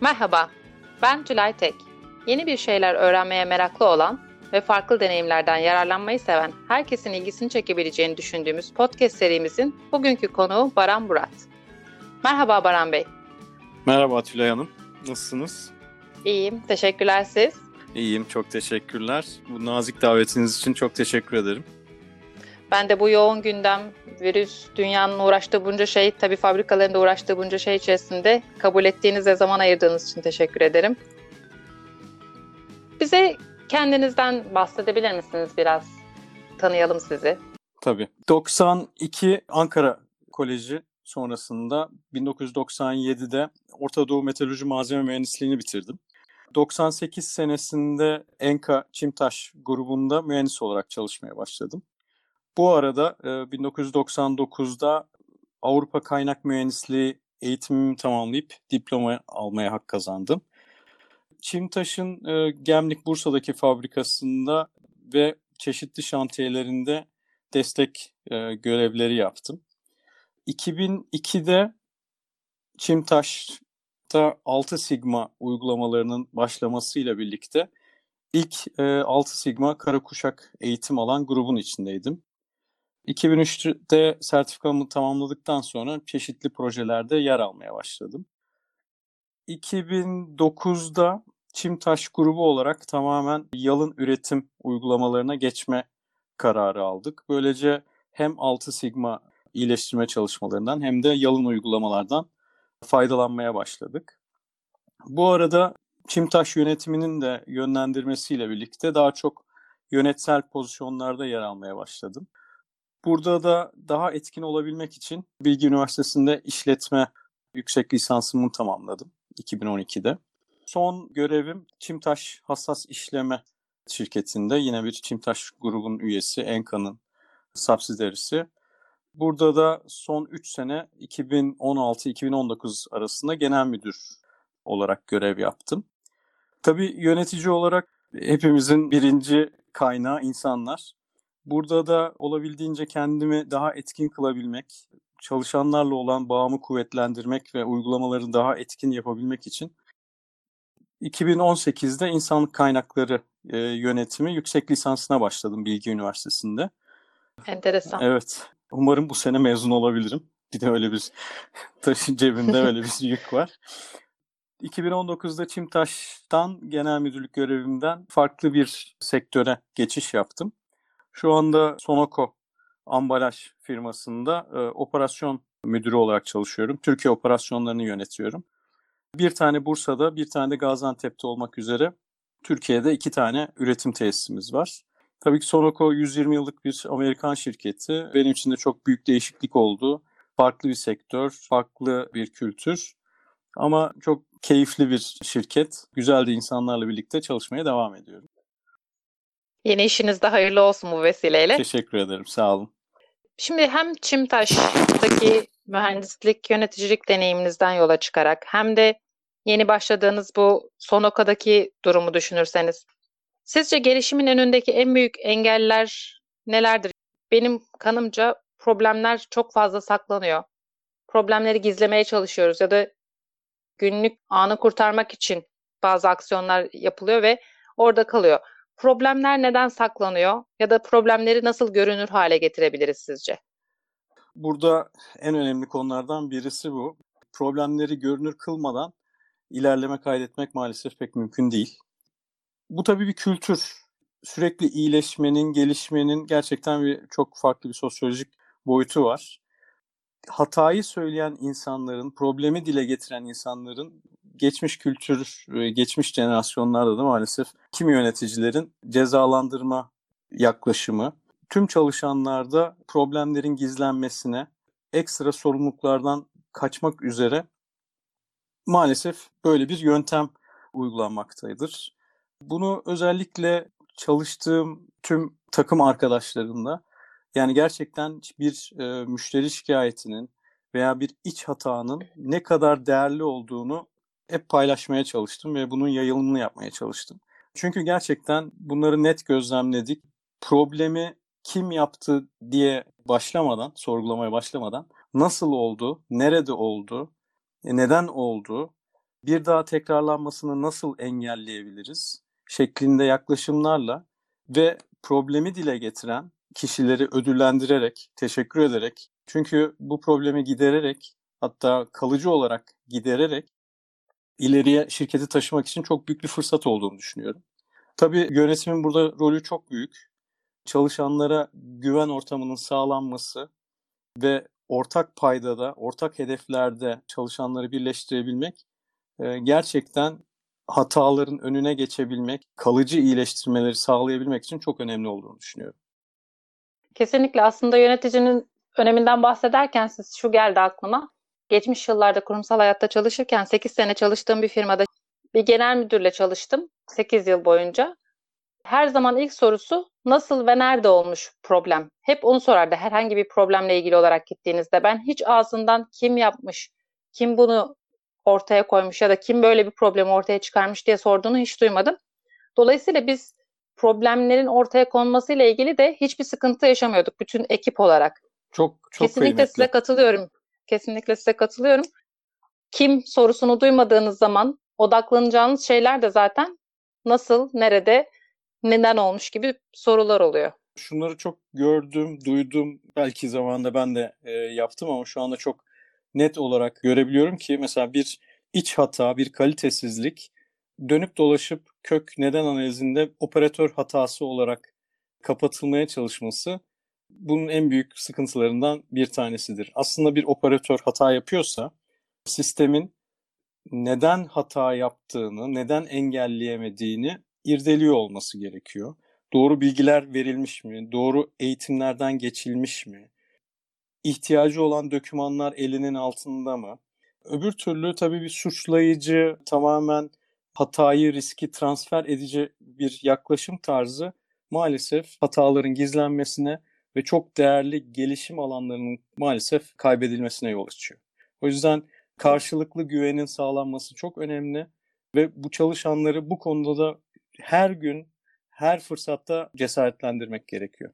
Merhaba, ben Tülay Tek. Yeni bir şeyler öğrenmeye meraklı olan ve farklı deneyimlerden yararlanmayı seven herkesin ilgisini çekebileceğini düşündüğümüz podcast serimizin bugünkü konuğu Baran Burat. Merhaba Baran Bey. Merhaba Tülay Hanım. Nasılsınız? İyiyim, teşekkürler siz. İyiyim, çok teşekkürler. Bu nazik davetiniz için çok teşekkür ederim. Ben de bu yoğun gündem, virüs, dünyanın uğraştığı bunca şey, tabii fabrikaların da uğraştığı bunca şey içerisinde kabul ettiğiniz ve zaman ayırdığınız için teşekkür ederim. Bize kendinizden bahsedebilir misiniz biraz? Tanıyalım sizi. Tabii. 92 Ankara Koleji sonrasında 1997'de Orta Doğu Meteoroloji Malzeme Mühendisliğini bitirdim. 98 senesinde Enka Çimtaş grubunda mühendis olarak çalışmaya başladım. Bu arada 1999'da e, Avrupa Kaynak Mühendisliği eğitimimi tamamlayıp diploma almaya hak kazandım. Çimtaş'ın e, Gemlik Bursa'daki fabrikasında ve çeşitli şantiyelerinde destek e, görevleri yaptım. 2002'de Çimtaş'ta 6 Sigma uygulamalarının başlamasıyla birlikte ilk 6 Sigma kara kuşak eğitim alan grubun içindeydim. 2003'te sertifikamı tamamladıktan sonra çeşitli projelerde yer almaya başladım. 2009'da Çimtaş grubu olarak tamamen yalın üretim uygulamalarına geçme kararı aldık. Böylece hem 6 Sigma iyileştirme çalışmalarından hem de yalın uygulamalardan faydalanmaya başladık. Bu arada Çimtaş yönetiminin de yönlendirmesiyle birlikte daha çok yönetsel pozisyonlarda yer almaya başladım. Burada da daha etkin olabilmek için Bilgi Üniversitesi'nde işletme yüksek lisansımı tamamladım 2012'de. Son görevim Çimtaş Hassas İşleme şirketinde yine bir Çimtaş grubun üyesi Enka'nın subsidiarisi. Burada da son 3 sene 2016-2019 arasında genel müdür olarak görev yaptım. Tabii yönetici olarak hepimizin birinci kaynağı insanlar. Burada da olabildiğince kendimi daha etkin kılabilmek, çalışanlarla olan bağımı kuvvetlendirmek ve uygulamaları daha etkin yapabilmek için 2018'de insanlık kaynakları e, yönetimi yüksek lisansına başladım Bilgi Üniversitesi'nde. Enteresan. Evet. Umarım bu sene mezun olabilirim. Bir de öyle bir taşın cebimde öyle bir yük var. 2019'da Çimtaş'tan genel müdürlük görevimden farklı bir sektöre geçiş yaptım. Şu anda Sonoko ambalaj firmasında e, operasyon müdürü olarak çalışıyorum. Türkiye operasyonlarını yönetiyorum. Bir tane Bursa'da, bir tane de Gaziantep'te olmak üzere Türkiye'de iki tane üretim tesisimiz var. Tabii ki Sonoko 120 yıllık bir Amerikan şirketi. Benim için de çok büyük değişiklik oldu. Farklı bir sektör, farklı bir kültür. Ama çok keyifli bir şirket. Güzel de insanlarla birlikte çalışmaya devam ediyorum. Yeni işiniz de hayırlı olsun bu vesileyle. Teşekkür ederim, sağ olun. Şimdi hem Çimtaş'taki mühendislik, yöneticilik deneyiminizden yola çıkarak hem de yeni başladığınız bu Sonoka'daki durumu düşünürseniz sizce gelişimin önündeki en büyük engeller nelerdir? Benim kanımca problemler çok fazla saklanıyor. Problemleri gizlemeye çalışıyoruz ya da günlük anı kurtarmak için bazı aksiyonlar yapılıyor ve orada kalıyor. Problemler neden saklanıyor ya da problemleri nasıl görünür hale getirebiliriz sizce? Burada en önemli konulardan birisi bu. Problemleri görünür kılmadan ilerleme kaydetmek maalesef pek mümkün değil. Bu tabii bir kültür. Sürekli iyileşmenin, gelişmenin gerçekten bir çok farklı bir sosyolojik boyutu var. Hatayı söyleyen insanların, problemi dile getiren insanların geçmiş kültür, geçmiş jenerasyonlarda da maalesef kimi yöneticilerin cezalandırma yaklaşımı tüm çalışanlarda problemlerin gizlenmesine, ekstra sorumluluklardan kaçmak üzere maalesef böyle bir yöntem uygulanmaktadır. Bunu özellikle çalıştığım tüm takım arkadaşlarımla yani gerçekten bir e, müşteri şikayetinin veya bir iç hatanın ne kadar değerli olduğunu hep paylaşmaya çalıştım ve bunun yayılımını yapmaya çalıştım. Çünkü gerçekten bunları net gözlemledik. Problemi kim yaptı diye başlamadan, sorgulamaya başlamadan nasıl oldu, nerede oldu, e, neden oldu, bir daha tekrarlanmasını nasıl engelleyebiliriz şeklinde yaklaşımlarla ve problemi dile getiren kişileri ödüllendirerek, teşekkür ederek çünkü bu problemi gidererek hatta kalıcı olarak gidererek ileriye şirketi taşımak için çok büyük bir fırsat olduğunu düşünüyorum. Tabii yönetimin burada rolü çok büyük. Çalışanlara güven ortamının sağlanması ve ortak paydada, ortak hedeflerde çalışanları birleştirebilmek e, gerçekten hataların önüne geçebilmek, kalıcı iyileştirmeleri sağlayabilmek için çok önemli olduğunu düşünüyorum. Kesinlikle aslında yöneticinin öneminden bahsederken siz şu geldi aklıma. Geçmiş yıllarda kurumsal hayatta çalışırken 8 sene çalıştığım bir firmada bir genel müdürle çalıştım 8 yıl boyunca. Her zaman ilk sorusu nasıl ve nerede olmuş problem? Hep onu sorardı herhangi bir problemle ilgili olarak gittiğinizde. Ben hiç ağzından kim yapmış, kim bunu ortaya koymuş ya da kim böyle bir problemi ortaya çıkarmış diye sorduğunu hiç duymadım. Dolayısıyla biz problemlerin ortaya konmasıyla ilgili de hiçbir sıkıntı yaşamıyorduk bütün ekip olarak. Çok çok Kesinlikle kıymetli. size katılıyorum. Kesinlikle size katılıyorum. Kim sorusunu duymadığınız zaman odaklanacağınız şeyler de zaten nasıl, nerede, neden olmuş gibi sorular oluyor. Şunları çok gördüm, duydum. Belki zamanında ben de e, yaptım ama şu anda çok net olarak görebiliyorum ki mesela bir iç hata, bir kalitesizlik dönüp dolaşıp kök neden analizinde operatör hatası olarak kapatılmaya çalışması bunun en büyük sıkıntılarından bir tanesidir. Aslında bir operatör hata yapıyorsa sistemin neden hata yaptığını, neden engelleyemediğini irdeliyor olması gerekiyor. Doğru bilgiler verilmiş mi? Doğru eğitimlerden geçilmiş mi? İhtiyacı olan dokümanlar elinin altında mı? Öbür türlü tabii bir suçlayıcı, tamamen hatayı, riski transfer edici bir yaklaşım tarzı maalesef hataların gizlenmesine ve çok değerli gelişim alanlarının maalesef kaybedilmesine yol açıyor. O yüzden karşılıklı güvenin sağlanması çok önemli ve bu çalışanları bu konuda da her gün, her fırsatta cesaretlendirmek gerekiyor.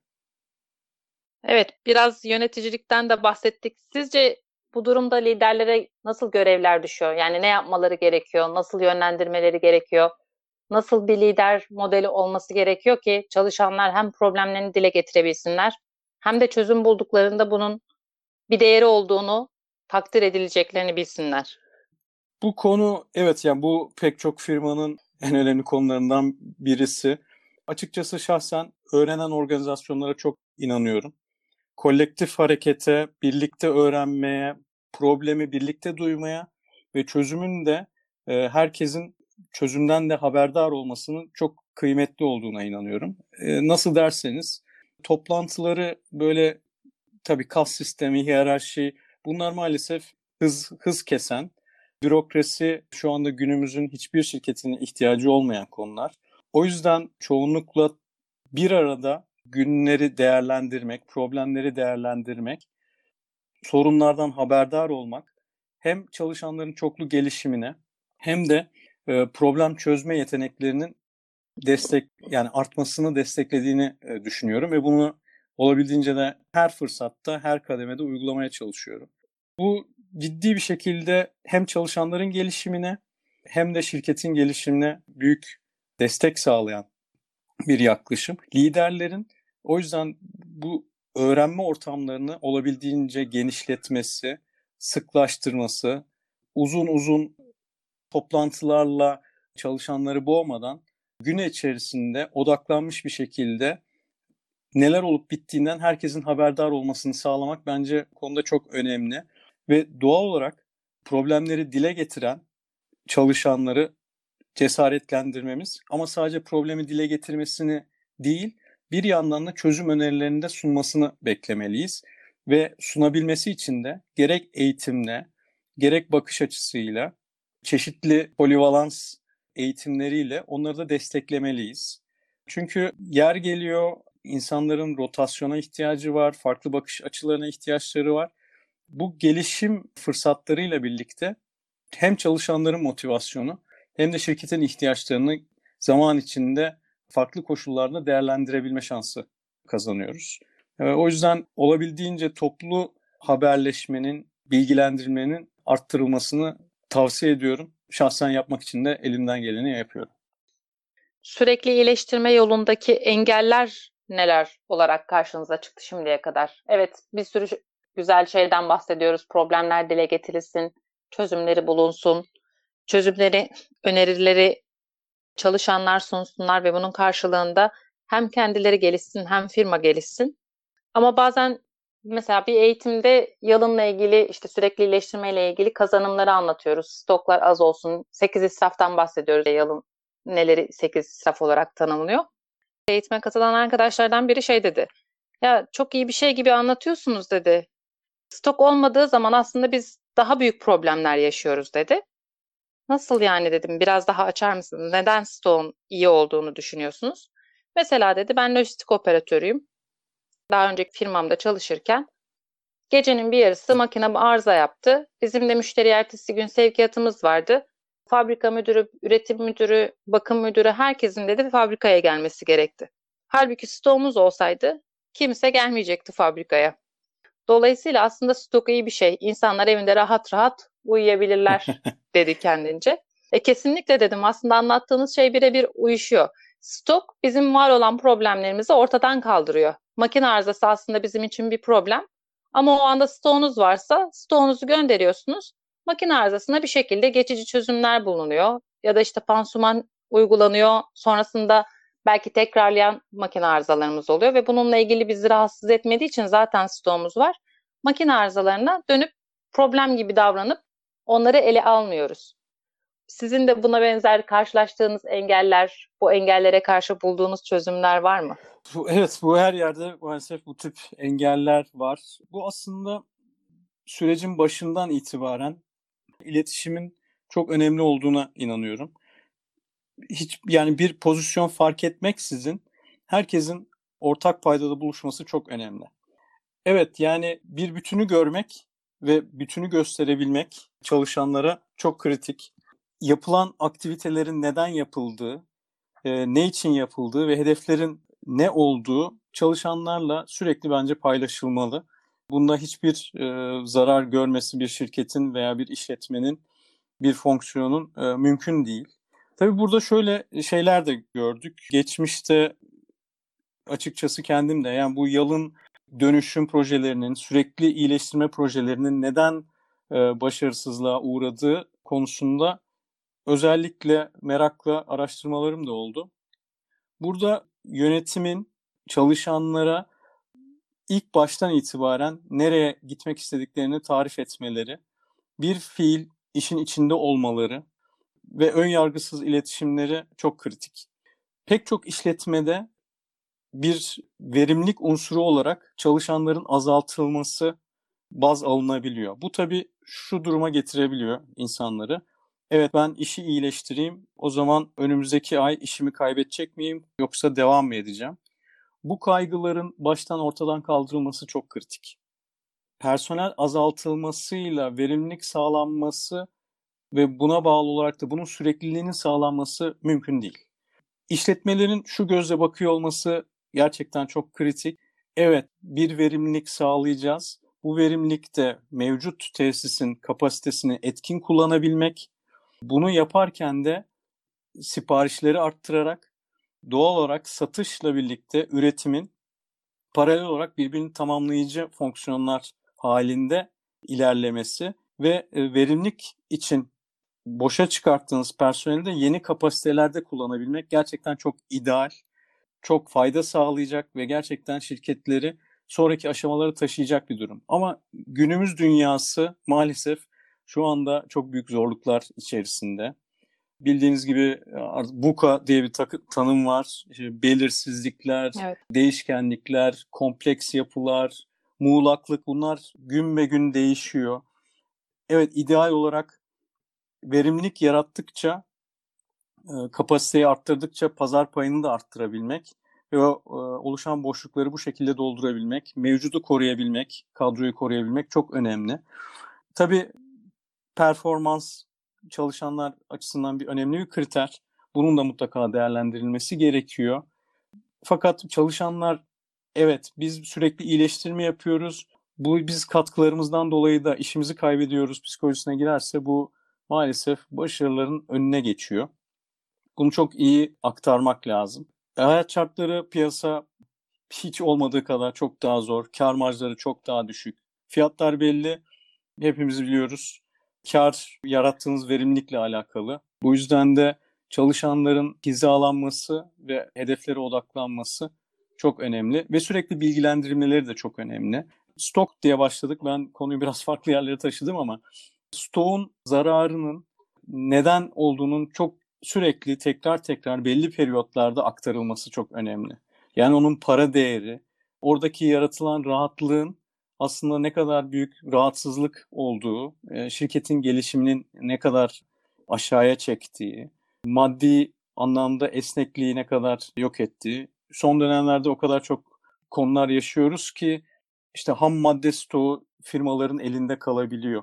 Evet, biraz yöneticilikten de bahsettik. Sizce bu durumda liderlere nasıl görevler düşüyor? Yani ne yapmaları gerekiyor? Nasıl yönlendirmeleri gerekiyor? Nasıl bir lider modeli olması gerekiyor ki çalışanlar hem problemlerini dile getirebilsinler hem de çözüm bulduklarında bunun bir değeri olduğunu takdir edileceklerini bilsinler. Bu konu evet yani bu pek çok firmanın en önemli konularından birisi. Açıkçası şahsen öğrenen organizasyonlara çok inanıyorum. Kolektif harekete, birlikte öğrenmeye, problemi birlikte duymaya ve çözümün de e, herkesin çözümden de haberdar olmasının çok kıymetli olduğuna inanıyorum. E, nasıl derseniz toplantıları böyle tabii kas sistemi, hiyerarşi bunlar maalesef hız hız kesen, bürokrasi şu anda günümüzün hiçbir şirketinin ihtiyacı olmayan konular. O yüzden çoğunlukla bir arada günleri değerlendirmek, problemleri değerlendirmek, sorunlardan haberdar olmak hem çalışanların çoklu gelişimine hem de problem çözme yeteneklerinin destek yani artmasını desteklediğini e, düşünüyorum ve bunu olabildiğince de her fırsatta, her kademede uygulamaya çalışıyorum. Bu ciddi bir şekilde hem çalışanların gelişimine hem de şirketin gelişimine büyük destek sağlayan bir yaklaşım. Liderlerin o yüzden bu öğrenme ortamlarını olabildiğince genişletmesi, sıklaştırması, uzun uzun toplantılarla çalışanları boğmadan gün içerisinde odaklanmış bir şekilde neler olup bittiğinden herkesin haberdar olmasını sağlamak bence konuda çok önemli. Ve doğal olarak problemleri dile getiren çalışanları cesaretlendirmemiz ama sadece problemi dile getirmesini değil bir yandan da çözüm önerilerini de sunmasını beklemeliyiz. Ve sunabilmesi için de gerek eğitimle gerek bakış açısıyla çeşitli polivalans eğitimleriyle onları da desteklemeliyiz. Çünkü yer geliyor insanların rotasyona ihtiyacı var, farklı bakış açılarına ihtiyaçları var. Bu gelişim fırsatlarıyla birlikte hem çalışanların motivasyonu hem de şirketin ihtiyaçlarını zaman içinde farklı koşullarda değerlendirebilme şansı kazanıyoruz. Ee, o yüzden olabildiğince toplu haberleşmenin, bilgilendirmenin arttırılmasını tavsiye ediyorum. Şahsen yapmak için de elimden geleni yapıyorum. Sürekli iyileştirme yolundaki engeller neler olarak karşınıza çıktı şimdiye kadar? Evet, bir sürü güzel şeyden bahsediyoruz. Problemler dile getirilsin, çözümleri bulunsun, çözümleri, önerileri çalışanlar sunsunlar ve bunun karşılığında hem kendileri gelişsin hem firma gelişsin. Ama bazen mesela bir eğitimde yalınla ilgili işte sürekli iyileştirmeyle ilgili kazanımları anlatıyoruz. Stoklar az olsun. 8 israftan bahsediyoruz. Yalın neleri 8 israf olarak tanımlıyor. Eğitime katılan arkadaşlardan biri şey dedi. Ya çok iyi bir şey gibi anlatıyorsunuz dedi. Stok olmadığı zaman aslında biz daha büyük problemler yaşıyoruz dedi. Nasıl yani dedim. Biraz daha açar mısınız? Neden stokun iyi olduğunu düşünüyorsunuz? Mesela dedi ben lojistik operatörüyüm. Daha önceki firmamda çalışırken gecenin bir yarısı makinem arıza yaptı. Bizim de müşteri ertesi gün sevkiyatımız vardı. Fabrika müdürü, üretim müdürü, bakım müdürü herkesin dedi fabrikaya gelmesi gerekti. Halbuki stoğumuz olsaydı kimse gelmeyecekti fabrikaya. Dolayısıyla aslında stok iyi bir şey. İnsanlar evinde rahat rahat uyuyabilirler dedi kendince. E kesinlikle dedim aslında anlattığınız şey birebir uyuşuyor. Stok bizim var olan problemlerimizi ortadan kaldırıyor. Makine arızası aslında bizim için bir problem. Ama o anda stoğunuz varsa stoğunuzu gönderiyorsunuz. Makine arızasına bir şekilde geçici çözümler bulunuyor. Ya da işte pansuman uygulanıyor. Sonrasında belki tekrarlayan makine arızalarımız oluyor ve bununla ilgili bizi rahatsız etmediği için zaten stoğumuz var. Makine arızalarına dönüp problem gibi davranıp onları ele almıyoruz. Sizin de buna benzer karşılaştığınız engeller, bu engellere karşı bulduğunuz çözümler var mı? Evet, bu her yerde maalesef bu tip engeller var. Bu aslında sürecin başından itibaren iletişimin çok önemli olduğuna inanıyorum. Hiç yani bir pozisyon fark etmeksizin herkesin ortak paydada buluşması çok önemli. Evet yani bir bütünü görmek ve bütünü gösterebilmek çalışanlara çok kritik. Yapılan aktivitelerin neden yapıldığı, e, ne için yapıldığı ve hedeflerin ne olduğu çalışanlarla sürekli bence paylaşılmalı. Bunda hiçbir e, zarar görmesi bir şirketin veya bir işletmenin bir fonksiyonun e, mümkün değil. Tabii burada şöyle şeyler de gördük. Geçmişte açıkçası kendim de yani bu yalın dönüşüm projelerinin, sürekli iyileştirme projelerinin neden e, başarısızlığa uğradığı konusunda özellikle merakla araştırmalarım da oldu. Burada yönetimin çalışanlara ilk baştan itibaren nereye gitmek istediklerini tarif etmeleri, bir fiil işin içinde olmaları ve ön yargısız iletişimleri çok kritik. Pek çok işletmede bir verimlilik unsuru olarak çalışanların azaltılması baz alınabiliyor. Bu tabii şu duruma getirebiliyor insanları. Evet ben işi iyileştireyim. O zaman önümüzdeki ay işimi kaybedecek miyim yoksa devam mı edeceğim? Bu kaygıların baştan ortadan kaldırılması çok kritik. Personel azaltılmasıyla verimlilik sağlanması ve buna bağlı olarak da bunun sürekliliğinin sağlanması mümkün değil. İşletmelerin şu gözle bakıyor olması gerçekten çok kritik. Evet bir verimlilik sağlayacağız. Bu verimlilikte mevcut tesisin kapasitesini etkin kullanabilmek, bunu yaparken de siparişleri arttırarak doğal olarak satışla birlikte üretimin paralel olarak birbirini tamamlayıcı fonksiyonlar halinde ilerlemesi ve e, verimlilik için boşa çıkarttığınız personeli de yeni kapasitelerde kullanabilmek gerçekten çok ideal, çok fayda sağlayacak ve gerçekten şirketleri sonraki aşamaları taşıyacak bir durum. Ama günümüz dünyası maalesef şu anda çok büyük zorluklar içerisinde. Bildiğiniz gibi buka diye bir tanım var. İşte belirsizlikler, evet. değişkenlikler, kompleks yapılar, muğlaklık bunlar gün be gün değişiyor. Evet ideal olarak verimlilik yarattıkça, kapasiteyi arttırdıkça pazar payını da arttırabilmek ve o, oluşan boşlukları bu şekilde doldurabilmek, mevcudu koruyabilmek, kadroyu koruyabilmek çok önemli. Tabii performans çalışanlar açısından bir önemli bir kriter. Bunun da mutlaka değerlendirilmesi gerekiyor. Fakat çalışanlar evet biz sürekli iyileştirme yapıyoruz. Bu biz katkılarımızdan dolayı da işimizi kaybediyoruz psikolojisine girerse bu maalesef başarıların önüne geçiyor. Bunu çok iyi aktarmak lazım. E, hayat şartları piyasa hiç olmadığı kadar çok daha zor. Kar marjları çok daha düşük. Fiyatlar belli. Hepimiz biliyoruz. Kar yarattığınız verimlilikle alakalı. Bu yüzden de çalışanların hizalanması ve hedeflere odaklanması çok önemli ve sürekli bilgilendirmeleri de çok önemli. Stok diye başladık. Ben konuyu biraz farklı yerlere taşıdım ama stokun zararının neden olduğunun çok sürekli tekrar tekrar belli periyotlarda aktarılması çok önemli. Yani onun para değeri, oradaki yaratılan rahatlığın aslında ne kadar büyük rahatsızlık olduğu, e, şirketin gelişiminin ne kadar aşağıya çektiği, maddi anlamda esnekliği ne kadar yok ettiği. Son dönemlerde o kadar çok konular yaşıyoruz ki işte ham madde stoğu firmaların elinde kalabiliyor.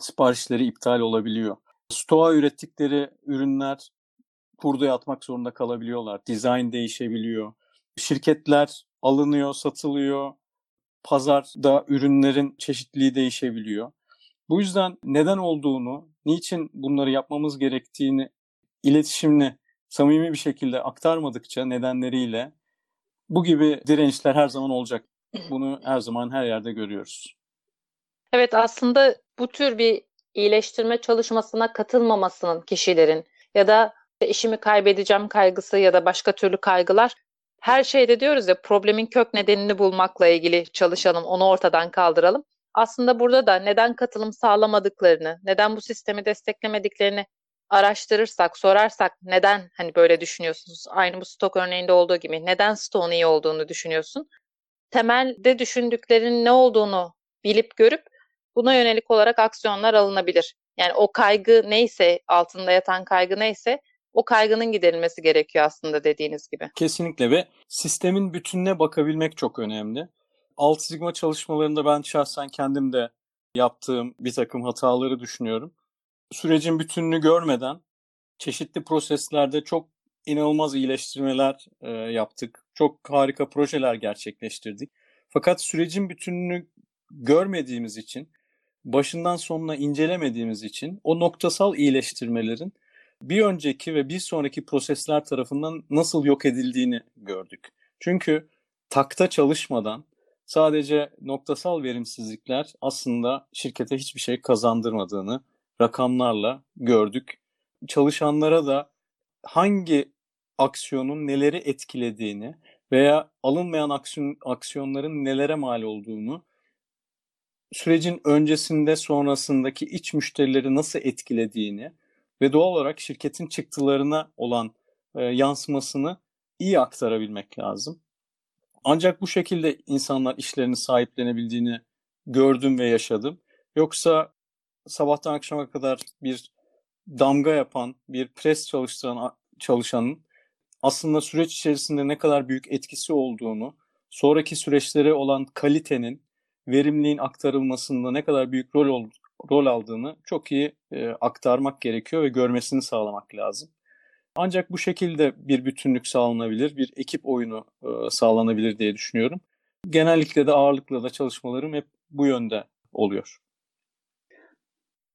Siparişleri iptal olabiliyor. Stoğa ürettikleri ürünler kurduya atmak zorunda kalabiliyorlar. Dizayn değişebiliyor. Şirketler alınıyor, satılıyor. Pazarda ürünlerin çeşitliliği değişebiliyor. Bu yüzden neden olduğunu, niçin bunları yapmamız gerektiğini iletişimli, samimi bir şekilde aktarmadıkça nedenleriyle bu gibi dirençler her zaman olacak. Bunu her zaman her yerde görüyoruz. Evet aslında bu tür bir iyileştirme çalışmasına katılmamasının kişilerin ya da işimi kaybedeceğim kaygısı ya da başka türlü kaygılar her şeyde diyoruz ya problemin kök nedenini bulmakla ilgili çalışalım, onu ortadan kaldıralım. Aslında burada da neden katılım sağlamadıklarını, neden bu sistemi desteklemediklerini araştırırsak, sorarsak neden hani böyle düşünüyorsunuz? Aynı bu stok örneğinde olduğu gibi neden stoğun iyi olduğunu düşünüyorsun? Temelde düşündüklerinin ne olduğunu bilip görüp buna yönelik olarak aksiyonlar alınabilir. Yani o kaygı neyse, altında yatan kaygı neyse o kaygının giderilmesi gerekiyor aslında dediğiniz gibi. Kesinlikle ve sistemin bütününe bakabilmek çok önemli. Alt Sigma çalışmalarında ben şahsen kendim de yaptığım bir takım hataları düşünüyorum. Sürecin bütününü görmeden çeşitli proseslerde çok inanılmaz iyileştirmeler e, yaptık. Çok harika projeler gerçekleştirdik. Fakat sürecin bütününü görmediğimiz için, başından sonuna incelemediğimiz için o noktasal iyileştirmelerin bir önceki ve bir sonraki prosesler tarafından nasıl yok edildiğini gördük. Çünkü takta çalışmadan sadece noktasal verimsizlikler aslında şirkete hiçbir şey kazandırmadığını rakamlarla gördük. Çalışanlara da hangi aksiyonun neleri etkilediğini veya alınmayan aksiyon, aksiyonların nelere mal olduğunu sürecin öncesinde sonrasındaki iç müşterileri nasıl etkilediğini ve doğal olarak şirketin çıktılarına olan e, yansımasını iyi aktarabilmek lazım. Ancak bu şekilde insanlar işlerini sahiplenebildiğini gördüm ve yaşadım. Yoksa sabahtan akşama kadar bir damga yapan, bir pres çalıştıran çalışanın aslında süreç içerisinde ne kadar büyük etkisi olduğunu, sonraki süreçlere olan kalitenin, verimliğin aktarılmasında ne kadar büyük rol rol aldığını çok iyi e, aktarmak gerekiyor ve görmesini sağlamak lazım. Ancak bu şekilde bir bütünlük sağlanabilir, bir ekip oyunu e, sağlanabilir diye düşünüyorum. Genellikle de ağırlıkla da çalışmalarım hep bu yönde oluyor.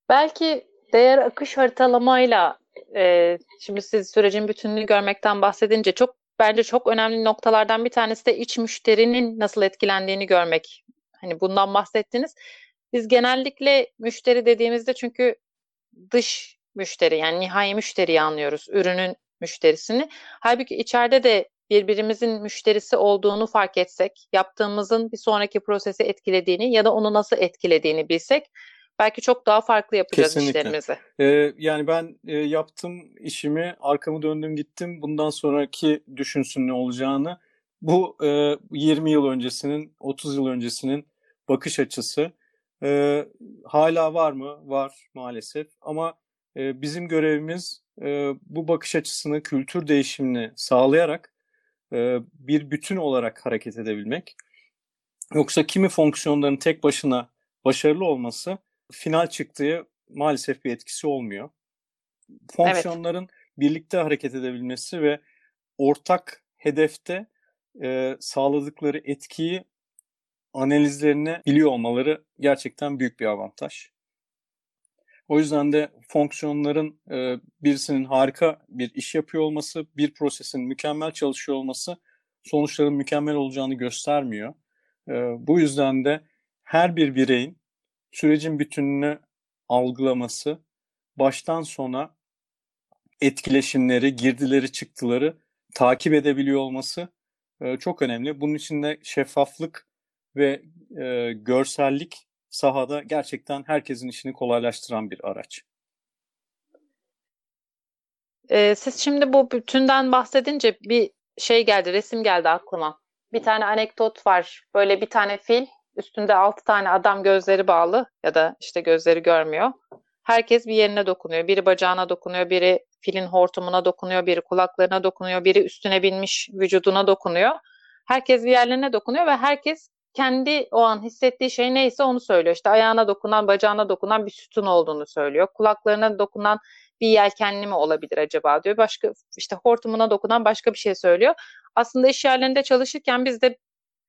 Belki değer akış haritalamayla e, şimdi siz sürecin bütünlüğü görmekten bahsedince çok bence çok önemli noktalardan bir tanesi de iç müşterinin nasıl etkilendiğini görmek. Hani bundan bahsettiniz. Biz genellikle müşteri dediğimizde çünkü dış müşteri yani nihai müşteriyi anlıyoruz. Ürünün müşterisini. Halbuki içeride de birbirimizin müşterisi olduğunu fark etsek, yaptığımızın bir sonraki prosesi etkilediğini ya da onu nasıl etkilediğini bilsek belki çok daha farklı yapacağız Kesinlikle. işlerimizi. Ee, yani ben e, yaptım işimi, arkamı döndüm gittim. Bundan sonraki düşünsün ne olacağını. Bu e, 20 yıl öncesinin, 30 yıl öncesinin bakış açısı. E, hala var mı? Var maalesef. Ama e, bizim görevimiz e, bu bakış açısını, kültür değişimini sağlayarak e, bir bütün olarak hareket edebilmek. Yoksa kimi fonksiyonların tek başına başarılı olması final çıktığı maalesef bir etkisi olmuyor. Fonksiyonların evet. birlikte hareket edebilmesi ve ortak hedefte e, sağladıkları etkiyi analizlerini biliyor olmaları gerçekten büyük bir avantaj. O yüzden de fonksiyonların e, birisinin harika bir iş yapıyor olması, bir prosesin mükemmel çalışıyor olması sonuçların mükemmel olacağını göstermiyor. E, bu yüzden de her bir bireyin sürecin bütününü algılaması, baştan sona etkileşimleri, girdileri, çıktıları takip edebiliyor olması e, çok önemli. Bunun için de şeffaflık ve e, görsellik sahada gerçekten herkesin işini kolaylaştıran bir araç. Ee, siz şimdi bu bütünden bahsedince bir şey geldi, resim geldi aklıma. Bir tane anekdot var. Böyle bir tane fil, üstünde altı tane adam gözleri bağlı ya da işte gözleri görmüyor. Herkes bir yerine dokunuyor. Biri bacağına dokunuyor, biri filin hortumuna dokunuyor, biri kulaklarına dokunuyor, biri üstüne binmiş vücuduna dokunuyor. Herkes bir yerlerine dokunuyor ve herkes kendi o an hissettiği şey neyse onu söylüyor. İşte ayağına dokunan, bacağına dokunan bir sütun olduğunu söylüyor. Kulaklarına dokunan bir yelkenli mi olabilir acaba diyor. Başka işte hortumuna dokunan başka bir şey söylüyor. Aslında iş yerlerinde çalışırken biz de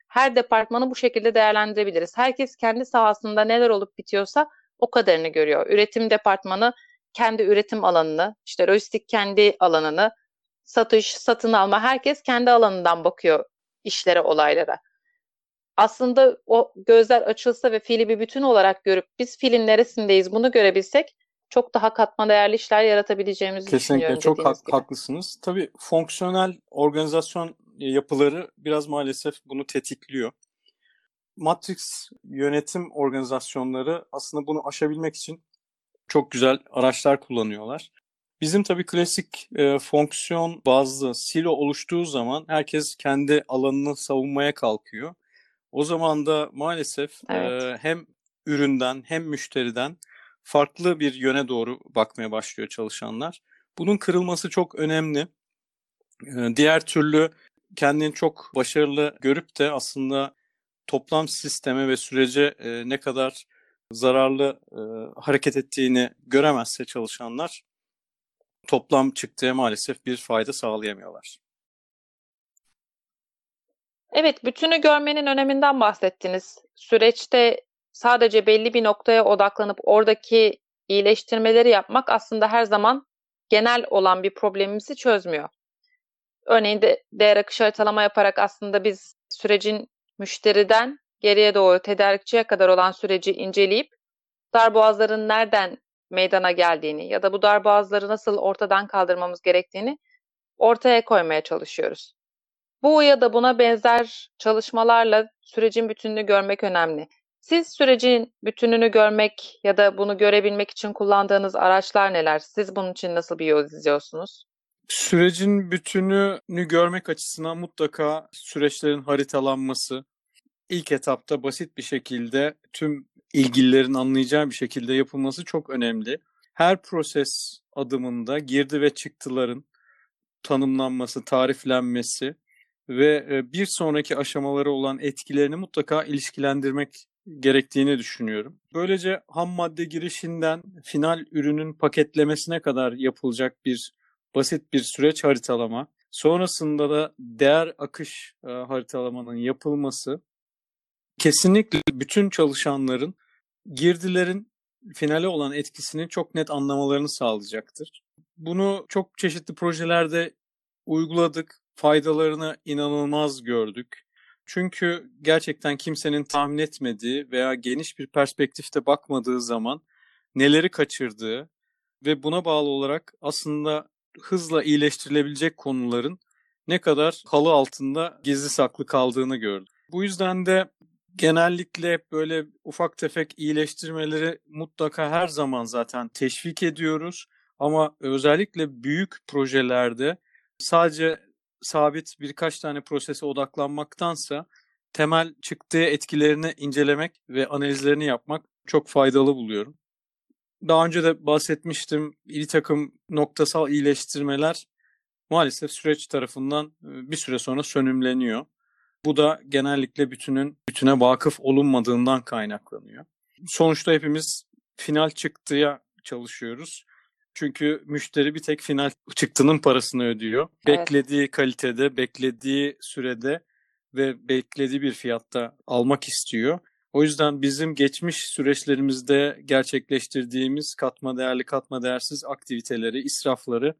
her departmanı bu şekilde değerlendirebiliriz. Herkes kendi sahasında neler olup bitiyorsa o kadarını görüyor. Üretim departmanı kendi üretim alanını, işte lojistik kendi alanını, satış, satın alma herkes kendi alanından bakıyor işlere, olaylara. Aslında o gözler açılsa ve fiili bir bütün olarak görüp biz filin neresindeyiz bunu görebilsek çok daha katma değerli işler yaratabileceğimizi Kesinlikle, düşünüyorum. Kesinlikle çok gibi. haklısınız. Tabii fonksiyonel organizasyon yapıları biraz maalesef bunu tetikliyor. Matrix yönetim organizasyonları aslında bunu aşabilmek için çok güzel araçlar kullanıyorlar. Bizim tabii klasik e, fonksiyon bazlı silo oluştuğu zaman herkes kendi alanını savunmaya kalkıyor. O zaman da maalesef evet. e, hem üründen hem müşteriden farklı bir yöne doğru bakmaya başlıyor çalışanlar. Bunun kırılması çok önemli. E, diğer türlü kendini çok başarılı görüp de aslında toplam sisteme ve sürece e, ne kadar zararlı e, hareket ettiğini göremezse çalışanlar toplam çıktığı maalesef bir fayda sağlayamıyorlar. Evet, bütünü görmenin öneminden bahsettiniz. Süreçte sadece belli bir noktaya odaklanıp oradaki iyileştirmeleri yapmak aslında her zaman genel olan bir problemimizi çözmüyor. Örneğin de değer akış haritalama yaparak aslında biz sürecin müşteriden geriye doğru tedarikçiye kadar olan süreci inceleyip darboğazların nereden meydana geldiğini ya da bu darboğazları nasıl ortadan kaldırmamız gerektiğini ortaya koymaya çalışıyoruz. Bu ya da buna benzer çalışmalarla sürecin bütününü görmek önemli. Siz sürecin bütününü görmek ya da bunu görebilmek için kullandığınız araçlar neler? Siz bunun için nasıl bir yol izliyorsunuz? Sürecin bütününü görmek açısından mutlaka süreçlerin haritalanması, ilk etapta basit bir şekilde tüm ilgililerin anlayacağı bir şekilde yapılması çok önemli. Her proses adımında girdi ve çıktıların tanımlanması, tariflenmesi ve e, bir sonraki aşamaları olan etkilerini mutlaka ilişkilendirmek gerektiğini düşünüyorum. Böylece ham madde girişinden final ürünün paketlemesine kadar yapılacak bir basit bir süreç haritalama. Sonrasında da değer akış e, haritalamanın yapılması kesinlikle bütün çalışanların girdilerin finale olan etkisini çok net anlamalarını sağlayacaktır. Bunu çok çeşitli projelerde uyguladık. Faydalarını inanılmaz gördük. Çünkü gerçekten kimsenin tahmin etmediği veya geniş bir perspektifte bakmadığı zaman neleri kaçırdığı ve buna bağlı olarak aslında hızla iyileştirilebilecek konuların ne kadar halı altında gizli saklı kaldığını gördüm. Bu yüzden de genellikle böyle ufak tefek iyileştirmeleri mutlaka her zaman zaten teşvik ediyoruz. Ama özellikle büyük projelerde sadece sabit birkaç tane prosese odaklanmaktansa temel çıktığı etkilerini incelemek ve analizlerini yapmak çok faydalı buluyorum. Daha önce de bahsetmiştim. İri takım noktasal iyileştirmeler maalesef süreç tarafından bir süre sonra sönümleniyor. Bu da genellikle bütünün bütüne vakıf olunmadığından kaynaklanıyor. Sonuçta hepimiz final çıktıya çalışıyoruz. Çünkü müşteri bir tek final çıktının parasını ödüyor. Evet. Beklediği kalitede, beklediği sürede ve beklediği bir fiyatta almak istiyor. O yüzden bizim geçmiş süreçlerimizde gerçekleştirdiğimiz katma değerli katma değersiz aktiviteleri, israfları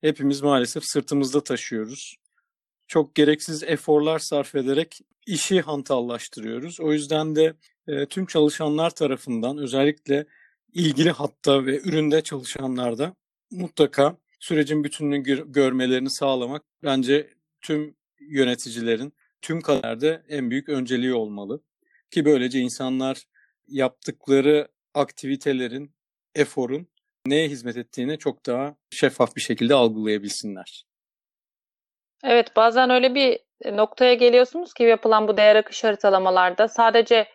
hepimiz maalesef sırtımızda taşıyoruz. Çok gereksiz eforlar sarf ederek işi hantallaştırıyoruz. O yüzden de e, tüm çalışanlar tarafından özellikle ilgili hatta ve üründe çalışanlarda mutlaka sürecin bütününü gör- görmelerini sağlamak bence tüm yöneticilerin tüm kaderde en büyük önceliği olmalı. Ki böylece insanlar yaptıkları aktivitelerin, eforun neye hizmet ettiğini çok daha şeffaf bir şekilde algılayabilsinler. Evet, bazen öyle bir noktaya geliyorsunuz ki yapılan bu değer akış haritalamalarda sadece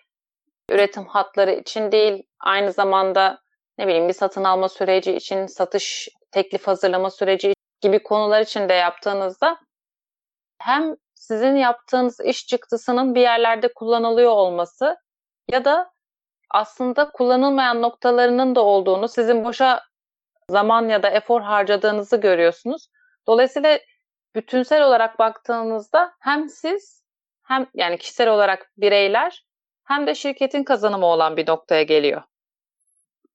üretim hatları için değil, aynı zamanda ne bileyim bir satın alma süreci için, satış teklif hazırlama süreci gibi konular için de yaptığınızda hem sizin yaptığınız iş çıktısının bir yerlerde kullanılıyor olması ya da aslında kullanılmayan noktalarının da olduğunu, sizin boşa zaman ya da efor harcadığınızı görüyorsunuz. Dolayısıyla bütünsel olarak baktığınızda hem siz hem yani kişisel olarak bireyler hem de şirketin kazanımı olan bir noktaya geliyor.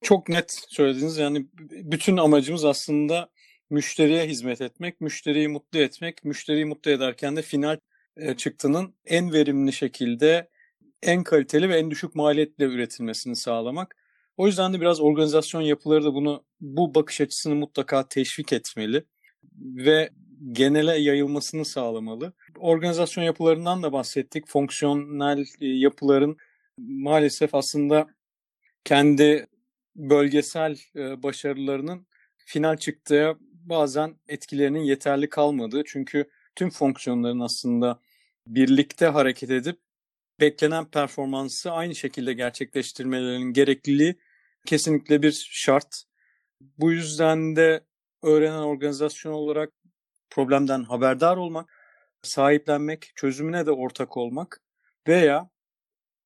Çok net söylediniz. Yani bütün amacımız aslında müşteriye hizmet etmek, müşteriyi mutlu etmek, müşteriyi mutlu ederken de final e, çıktının en verimli şekilde, en kaliteli ve en düşük maliyetle üretilmesini sağlamak. O yüzden de biraz organizasyon yapıları da bunu bu bakış açısını mutlaka teşvik etmeli ve genele yayılmasını sağlamalı. Organizasyon yapılarından da bahsettik. Fonksiyonel e, yapıların maalesef aslında kendi bölgesel e, başarılarının final çıktığı bazen etkilerinin yeterli kalmadığı. Çünkü tüm fonksiyonların aslında birlikte hareket edip beklenen performansı aynı şekilde gerçekleştirmelerinin gerekliliği kesinlikle bir şart. Bu yüzden de öğrenen organizasyon olarak problemden haberdar olmak, sahiplenmek, çözümüne de ortak olmak veya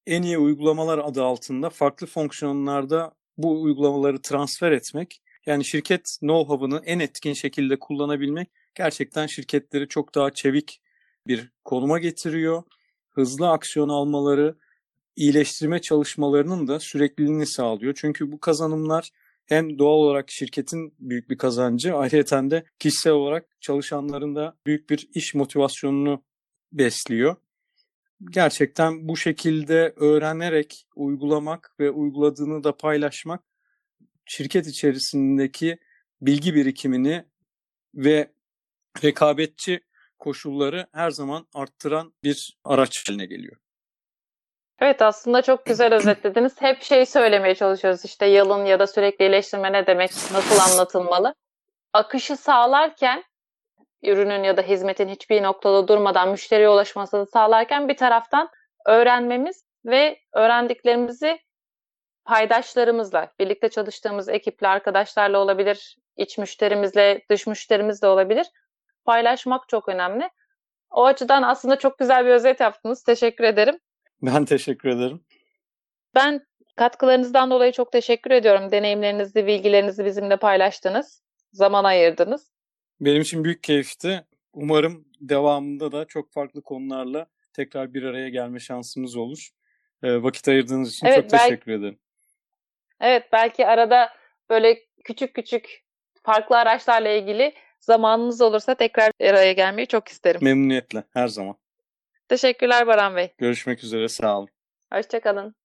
en iyi uygulamalar adı altında farklı fonksiyonlarda bu uygulamaları transfer etmek, yani şirket know-how'ını en etkin şekilde kullanabilmek gerçekten şirketleri çok daha çevik bir konuma getiriyor. Hızlı aksiyon almaları, iyileştirme çalışmalarının da sürekliliğini sağlıyor. Çünkü bu kazanımlar hem doğal olarak şirketin büyük bir kazancı, ayrıca de kişisel olarak çalışanların da büyük bir iş motivasyonunu besliyor. Gerçekten bu şekilde öğrenerek uygulamak ve uyguladığını da paylaşmak şirket içerisindeki bilgi birikimini ve rekabetçi koşulları her zaman arttıran bir araç haline geliyor. Evet aslında çok güzel özetlediniz. Hep şey söylemeye çalışıyoruz işte yalın ya da sürekli iyileştirme ne demek, nasıl anlatılmalı. Akışı sağlarken ürünün ya da hizmetin hiçbir noktada durmadan müşteriye ulaşmasını sağlarken bir taraftan öğrenmemiz ve öğrendiklerimizi paydaşlarımızla, birlikte çalıştığımız ekiple, arkadaşlarla olabilir, iç müşterimizle, dış müşterimizle olabilir. Paylaşmak çok önemli. O açıdan aslında çok güzel bir özet yaptınız. Teşekkür ederim. Ben teşekkür ederim. Ben katkılarınızdan dolayı çok teşekkür ediyorum. Deneyimlerinizi, bilgilerinizi bizimle paylaştınız. Zaman ayırdınız. Benim için büyük keyifti. Umarım devamında da çok farklı konularla tekrar bir araya gelme şansımız olur. E, vakit ayırdığınız için evet, çok belki, teşekkür ederim. Evet, belki arada böyle küçük küçük farklı araçlarla ilgili zamanınız olursa tekrar bir araya gelmeyi çok isterim. Memnuniyetle, her zaman. Teşekkürler Baran Bey. Görüşmek üzere, sağ olun. Hoşçakalın.